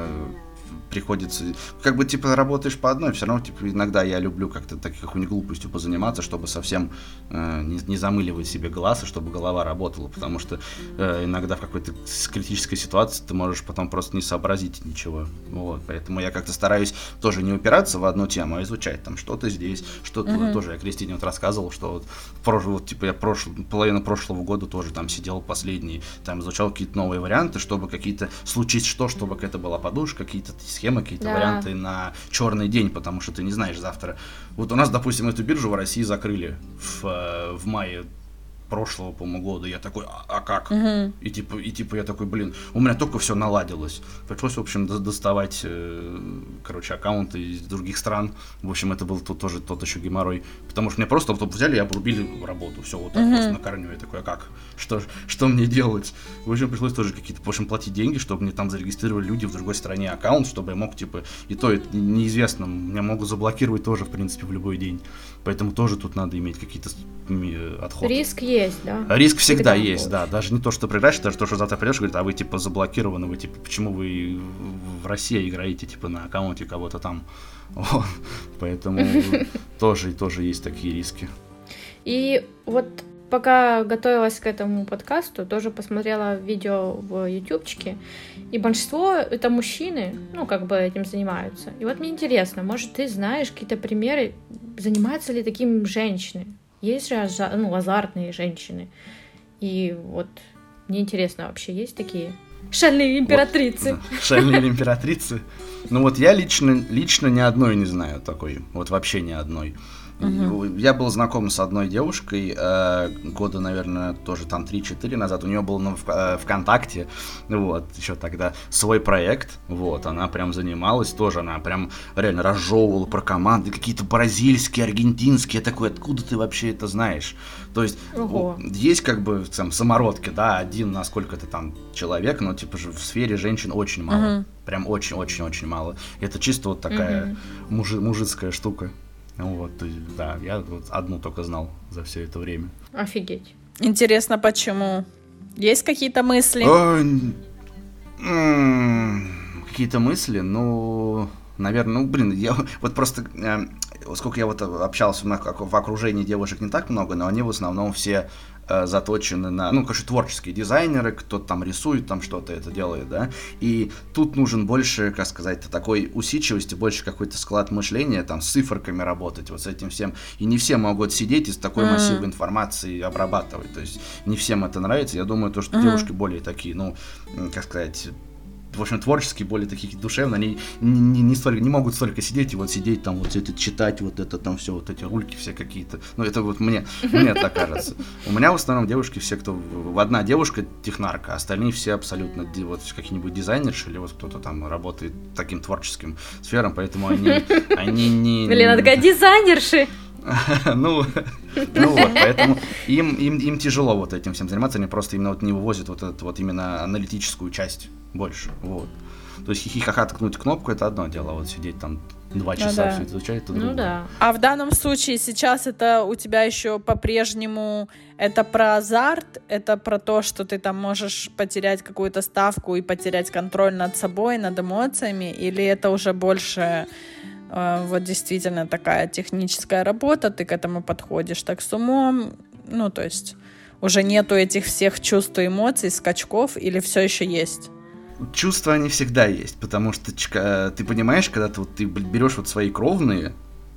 приходится, как бы, типа, работаешь по одной, все равно, типа, иногда я люблю как-то таких какой-нибудь глупостью позаниматься, чтобы совсем э, не, не замыливать себе глаз, и чтобы голова работала, потому что э, иногда в какой-то критической ситуации ты можешь потом просто не сообразить ничего, вот, поэтому я как-то стараюсь тоже не упираться в одну тему, а изучать там что-то здесь, что-то mm-hmm. тоже, я Кристине вот рассказывал, что вот, прош... вот типа, я прошлый, половину прошлого года тоже там сидел последний, там изучал какие-то новые варианты, чтобы какие-то, случись что, чтобы это была подушка, какие-то схемы, какие-то да. варианты на черный день, потому что ты не знаешь завтра. Вот у нас, допустим, эту биржу в России закрыли в, э, в мае прошлого, по-моему, года. Я такой, а, а как? Угу. И типа, и типа я такой, блин, у меня только все наладилось. Пришлось, в общем, доставать, э, короче, аккаунты из других стран. В общем, это был тут тоже тот еще геморрой. Потому что мне просто вот взяли и обрубили работу. Все вот так угу. просто на корню. Я такой, а как? Что, что мне делать? В общем, пришлось тоже какие-то, в общем, платить деньги, чтобы мне там зарегистрировали люди в другой стране аккаунт, чтобы я мог, типа, и то это неизвестно, меня могут заблокировать тоже, в принципе, в любой день. Поэтому тоже тут надо иметь какие-то отходы. Риск есть, да? Риск всегда, всегда есть, да. Даже не то, что проиграешь, даже то, что завтра придешь, говорит, а вы типа заблокированы, вы типа, почему вы в России играете типа на аккаунте кого-то там. Вот. Поэтому тоже, тоже есть такие риски. И вот пока готовилась к этому подкасту, тоже посмотрела видео в ютубчике, и большинство это мужчины, ну, как бы этим занимаются. И вот мне интересно, может, ты знаешь какие-то примеры, занимаются ли таким женщины? Есть же ну, азартные женщины. И вот мне интересно, вообще есть такие шальные императрицы? Вот, да, шальные императрицы? Ну вот я лично, лично ни одной не знаю такой. Вот вообще ни одной. Угу. Я был знаком с одной девушкой э, года, наверное, тоже там 3-4 назад. У нее был на э, ВКонтакте, вот, еще тогда свой проект, вот, она прям занималась тоже, она прям реально разжевывала про команды, какие-то бразильские, аргентинские. Я такой, откуда ты вообще это знаешь? То есть Ого. есть как бы там самородки, да, один на сколько-то там человек, но типа же в сфере женщин очень мало. Угу. Прям очень-очень-очень мало. Это чисто вот такая угу. мужи, мужицкая штука. Ну вот, то есть, да, я вот одну только знал за все это время. Офигеть. Интересно, почему? Есть какие-то мысли? Какие-то мысли, ну, наверное, ну, блин, я вот просто, э, сколько я вот общался в окружении девушек не так много, но они в основном все Э, заточены на, ну, конечно, творческие дизайнеры, кто-то там рисует, там что-то это делает, да, и тут нужен больше, как сказать, такой усидчивости, больше какой-то склад мышления, там, с циферками работать, вот с этим всем, и не все могут сидеть и с такой mm-hmm. массивом информации обрабатывать, то есть не всем это нравится, я думаю, то, что mm-hmm. девушки более такие, ну, как сказать, в общем, творческие, более такие душевные, они не, не, не, столько, не могут столько сидеть и вот сидеть там, вот это читать, вот это там все, вот эти рульки все какие-то. Ну, это вот мне, мне так кажется. У меня в основном девушки все, кто... Одна девушка технарка, остальные все абсолютно вот какие-нибудь дизайнерши или вот кто-то там работает таким творческим сферам, поэтому они, они не... Блин, она такая дизайнерши! ну, ну вот, поэтому им, им, им тяжело вот этим всем заниматься, они просто именно вот не вывозят вот эту вот именно аналитическую часть больше, вот. То есть хихихаха ткнуть кнопку это одно дело, а вот сидеть там два ну часа ну, да. все изучать, это Ну да. А в данном случае сейчас это у тебя еще по-прежнему это про азарт, это про то, что ты там можешь потерять какую-то ставку и потерять контроль над собой, над эмоциями, или это уже больше вот действительно такая техническая работа, ты к этому подходишь так с умом, ну то есть уже нету этих всех чувств и эмоций, скачков, или все еще есть? Чувства они всегда есть, потому что э, ты понимаешь, когда ты, вот, ты берешь вот свои кровные,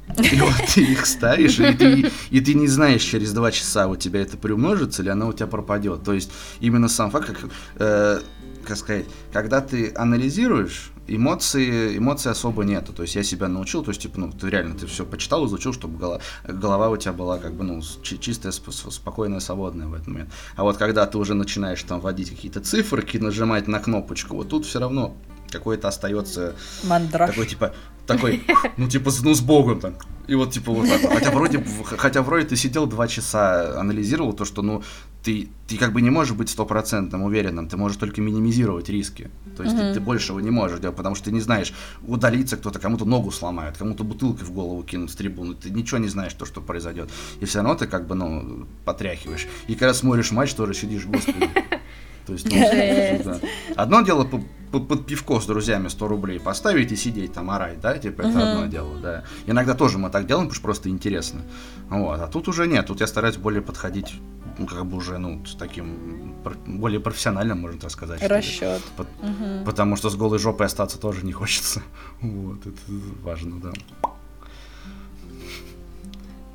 и вот ты их ставишь, и ты, и ты не знаешь, через два часа у тебя это приумножится, или оно у тебя пропадет. То есть именно сам факт, как, э, как сказать, когда ты анализируешь, эмоции, эмоций особо нету. То есть я себя научил, то есть, типа, ну, ты реально, ты все почитал, изучил, чтобы голова, голова у тебя была, как бы, ну, чистая, спокойная, свободная в этот момент. А вот когда ты уже начинаешь там вводить какие-то циферки, нажимать на кнопочку, вот тут все равно какой-то остается Мандраж. такой типа такой, ну типа, ну с Богом там. И вот типа вот так. Хотя вроде, хотя вроде ты сидел два часа, анализировал то, что ну ты, ты как бы не можешь быть стопроцентным уверенным, ты можешь только минимизировать риски. То есть mm-hmm. ты, ты большего не можешь делать, потому что ты не знаешь, удалиться кто-то, кому-то ногу сломает, кому-то бутылкой в голову кинут с трибуны, ты ничего не знаешь, то, что произойдет. И все равно ты как бы, ну, потряхиваешь. И когда смотришь матч, тоже сидишь, господи. То есть, ну, да. Одно дело под пивко с друзьями 100 рублей поставить и сидеть там орать, да, типа это uh-huh. одно дело, да. Иногда тоже мы так делаем, потому что просто интересно. Вот, а тут уже нет, тут я стараюсь более подходить, ну, как бы уже, ну, с таким более профессиональным, можно так сказать. Расчет. По- uh-huh. Потому что с голой жопой остаться тоже не хочется. Вот, это важно, да.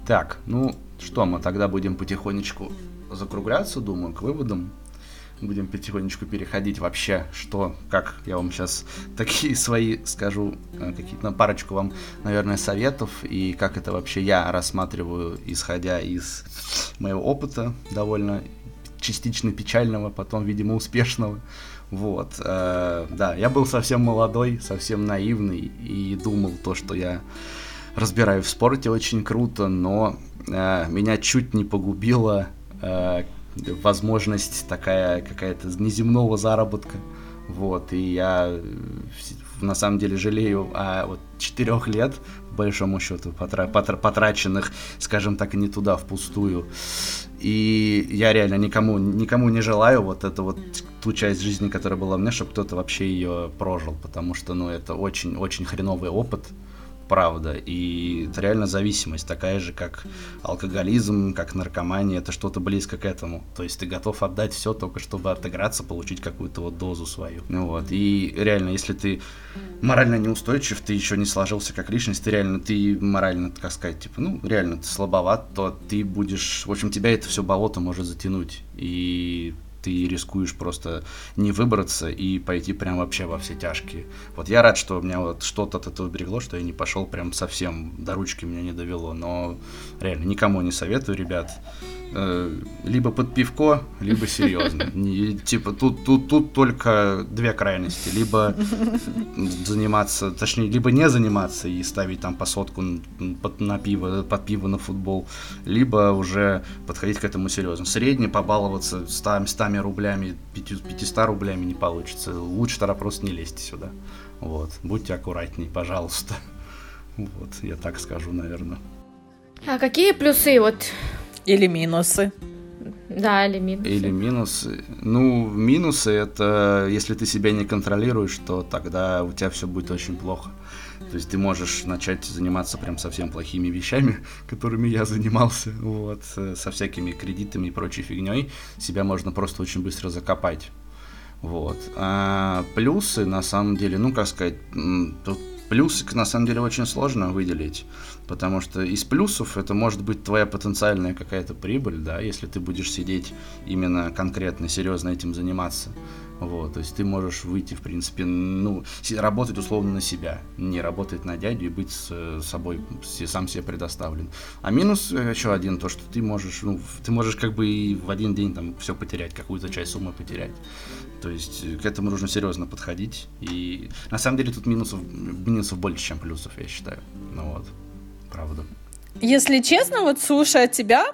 Так, ну что, мы тогда будем потихонечку закругляться, думаю, к выводам будем потихонечку переходить вообще, что, как я вам сейчас такие свои скажу, э, какие-то на парочку вам, наверное, советов, и как это вообще я рассматриваю, исходя из моего опыта, довольно частично печального, потом, видимо, успешного. Вот, э, да, я был совсем молодой, совсем наивный и думал то, что я разбираю в спорте очень круто, но э, меня чуть не погубило э, возможность такая какая-то неземного заработка. Вот, и я на самом деле жалею о вот четырех лет, по большому счету, потра потра потраченных, скажем так, не туда, впустую. И я реально никому, никому не желаю вот эту вот ту часть жизни, которая была у меня, чтобы кто-то вообще ее прожил, потому что, ну, это очень-очень хреновый опыт, правда. И это реально зависимость, такая же, как алкоголизм, как наркомания, это что-то близко к этому. То есть ты готов отдать все только чтобы отыграться, получить какую-то вот дозу свою. Ну вот. И реально, если ты морально неустойчив, ты еще не сложился как личность, ты реально, ты морально, как сказать, типа, ну, реально ты слабоват, то ты будешь, в общем, тебя это все болото может затянуть. И ты рискуешь просто не выбраться и пойти прям вообще во все тяжкие. Вот я рад, что у меня вот что-то от этого берегло, что я не пошел прям совсем, до ручки меня не довело, но реально никому не советую, ребят. Э, либо под пивко, либо серьезно. Типа тут, тут, тут только две крайности. Либо заниматься, точнее, либо не заниматься и ставить там по сотку под, на пиво, под пиво на футбол, либо уже подходить к этому серьезно. Средне побаловаться 100, 100 рублями, 500 рублями не получится. Лучше тогда просто не лезьте сюда. Вот. Будьте аккуратней, пожалуйста. Вот, я так скажу, наверное. А какие плюсы вот или минусы? Да, или минусы. Или минусы. Ну, минусы это если ты себя не контролируешь, то тогда у тебя все будет очень плохо. То есть ты можешь начать заниматься прям совсем плохими вещами, которыми я занимался, вот, э, со всякими кредитами и прочей фигней. Себя можно просто очень быстро закопать. Вот. А плюсы, на самом деле, ну, как сказать, тут плюсы, на самом деле, очень сложно выделить, потому что из плюсов это может быть твоя потенциальная какая-то прибыль, да, если ты будешь сидеть именно конкретно, серьезно этим заниматься. Вот, то есть ты можешь выйти, в принципе, ну, работать условно на себя, не работать на дядю и быть с собой, сам себе предоставлен. А минус э, еще один, то, что ты можешь, ну, ты можешь как бы и в один день там все потерять, какую-то часть суммы потерять. То есть э, к этому нужно серьезно подходить. И на самом деле тут минусов, минусов больше, чем плюсов, я считаю. Ну вот, правда. Если честно, вот слушая тебя,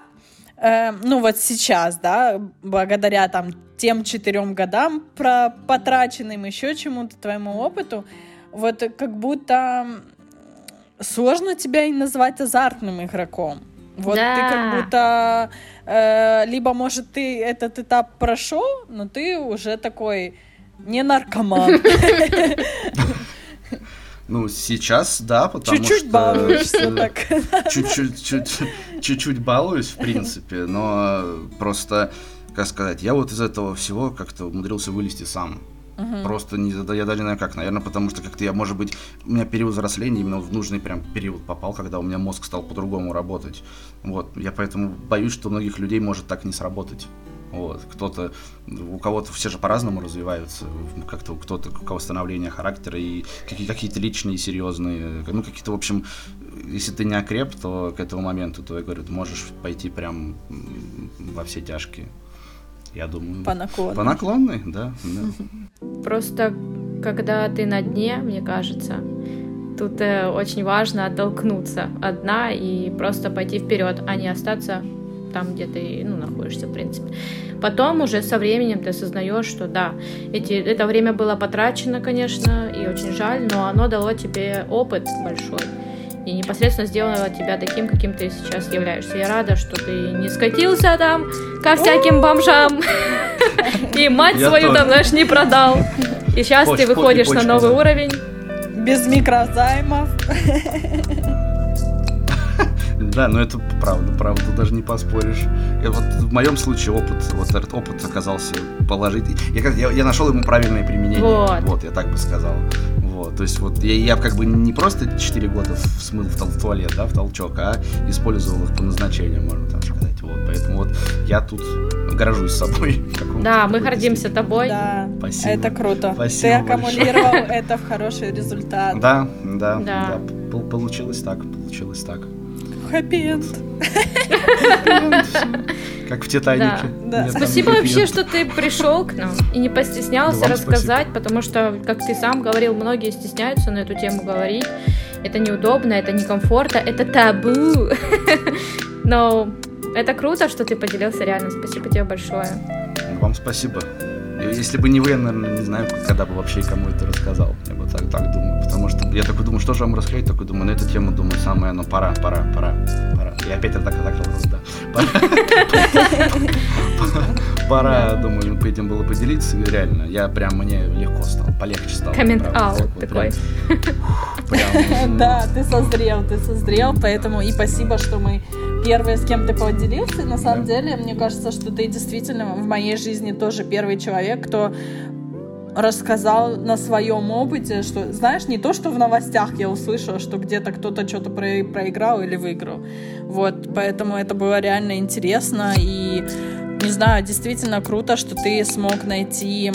э, ну вот сейчас, да, благодаря там тем четырем годам про потраченным еще чему-то твоему опыту, вот как будто сложно тебя и назвать азартным игроком. Вот да. ты как будто э, либо, может, ты этот этап прошел, но ты уже такой не наркоман. Ну, сейчас, да, потому чуть-чуть что... балуешься так. Чуть-чуть, чуть-чуть балуюсь, в принципе, но просто, как сказать, я вот из этого всего как-то умудрился вылезти сам. Угу. Просто не, я даже не знаю как, наверное, потому что как-то я, может быть, у меня период взросления именно в нужный прям период попал, когда у меня мозг стал по-другому работать. Вот, я поэтому боюсь, что у многих людей может так не сработать. Вот, кто-то, у кого-то все же по-разному развиваются, как-то кто-то, у кого становление характера и какие-то личные, серьезные, ну, какие-то, в общем, если ты не окреп, то к этому моменту, то, я говорю, ты можешь пойти прям во все тяжкие я думаю. По наклонной. По наклонной, да, да. Просто когда ты на дне, мне кажется, тут э, очень важно оттолкнуться от дна и просто пойти вперед, а не остаться там, где ты ну, находишься, в принципе. Потом уже со временем ты осознаешь, что да, эти, это время было потрачено, конечно, и очень жаль, но оно дало тебе опыт большой и непосредственно сделала тебя таким, каким ты сейчас являешься. Я рада, что ты не скатился там ко всяким бомжам и мать свою там, знаешь, не продал. И сейчас ты выходишь на новый уровень. Без микрозаймов. Да, но это правда, правда, даже не поспоришь. И вот в моем случае опыт, вот этот опыт оказался положительный. Я, я, я нашел ему правильное применение. Вот. вот, я так бы сказал. Вот, то есть вот я, я как бы не просто 4 года смыл в, в туалет, да, в толчок, а использовал их по назначению, можно так сказать. Вот, поэтому вот я тут горжусь собой. Да, мы гордимся степени. тобой. Да, Спасибо. это круто. Спасибо Ты аккумулировал это в хороший результат. Да, да, да. да. Получилось так, получилось так. Хэппи-энд. Как в Титанике. Да. Спасибо вообще, что ты пришел к нам и не постеснялся рассказать, потому что, как ты сам говорил, многие стесняются на эту тему говорить. Это неудобно, это некомфортно, это табу. Но это круто, что ты поделился реально. Спасибо тебе большое. Вам спасибо. Если бы не вы, я, наверное, не знаю, когда бы вообще кому это рассказал. Я бы так, так думаю. Потому что я такой думаю, что же вам рассказать? Такой думаю, на эту тему, думаю, самое, ну, пора, пора, пора, пора. И опять так, так, так, да. Пора, думаю, по этим было поделиться. Реально, я прям, мне легко стал, полегче стало. Коммент-аут такой. Да, ты созрел, ты созрел, поэтому и спасибо, что мы первые, с кем ты поделился. И на самом деле, мне кажется, что ты действительно в моей жизни тоже первый человек, кто рассказал на своем опыте, что, знаешь, не то, что в новостях я услышала, что где-то кто-то что-то про проиграл или выиграл. Вот, поэтому это было реально интересно и, не знаю, действительно круто, что ты смог найти,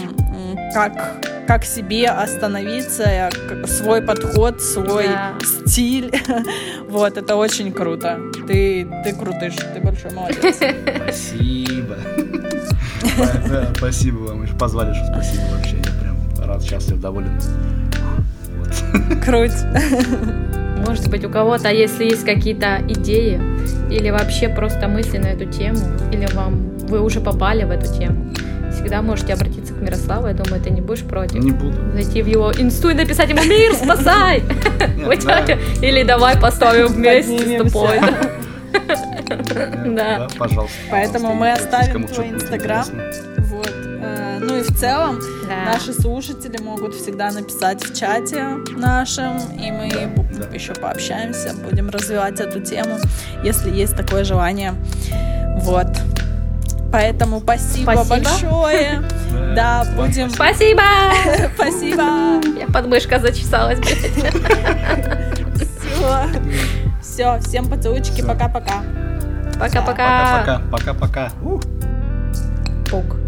как как себе остановиться, свой подход, свой да. стиль. Вот, это очень круто. Ты, ты крутыш, ты большой молодец. Спасибо. Спасибо вам, позвали, что спасибо вообще. Я прям рад, счастлив, доволен. Круть. Может быть, у кого-то, если есть какие-то идеи или вообще просто мысли на эту тему, или вам вы уже попали в эту тему, всегда можете обратиться к Мирославу. Я думаю, ты не будешь против. Не буду. Зайти в его инсту и написать ему «Мир, спасай!» Или «Давай поставим вместе с тобой». Да. Пожалуйста. Поэтому мы оставим твой инстаграм. Вот. Э, Ну и в целом Да. наши слушатели могут всегда написать в чате нашем, и мы еще пообщаемся, будем развивать эту тему, если есть такое желание. Вот. Поэтому спасибо, Спасибо. большое. Да, будем. Спасибо! Спасибо. Я подмышка зачесалась, блядь. Все. Все, всем поцелуйчики, пока-пока. Пока-пока. Пока-пока. Пока-пока. Пук.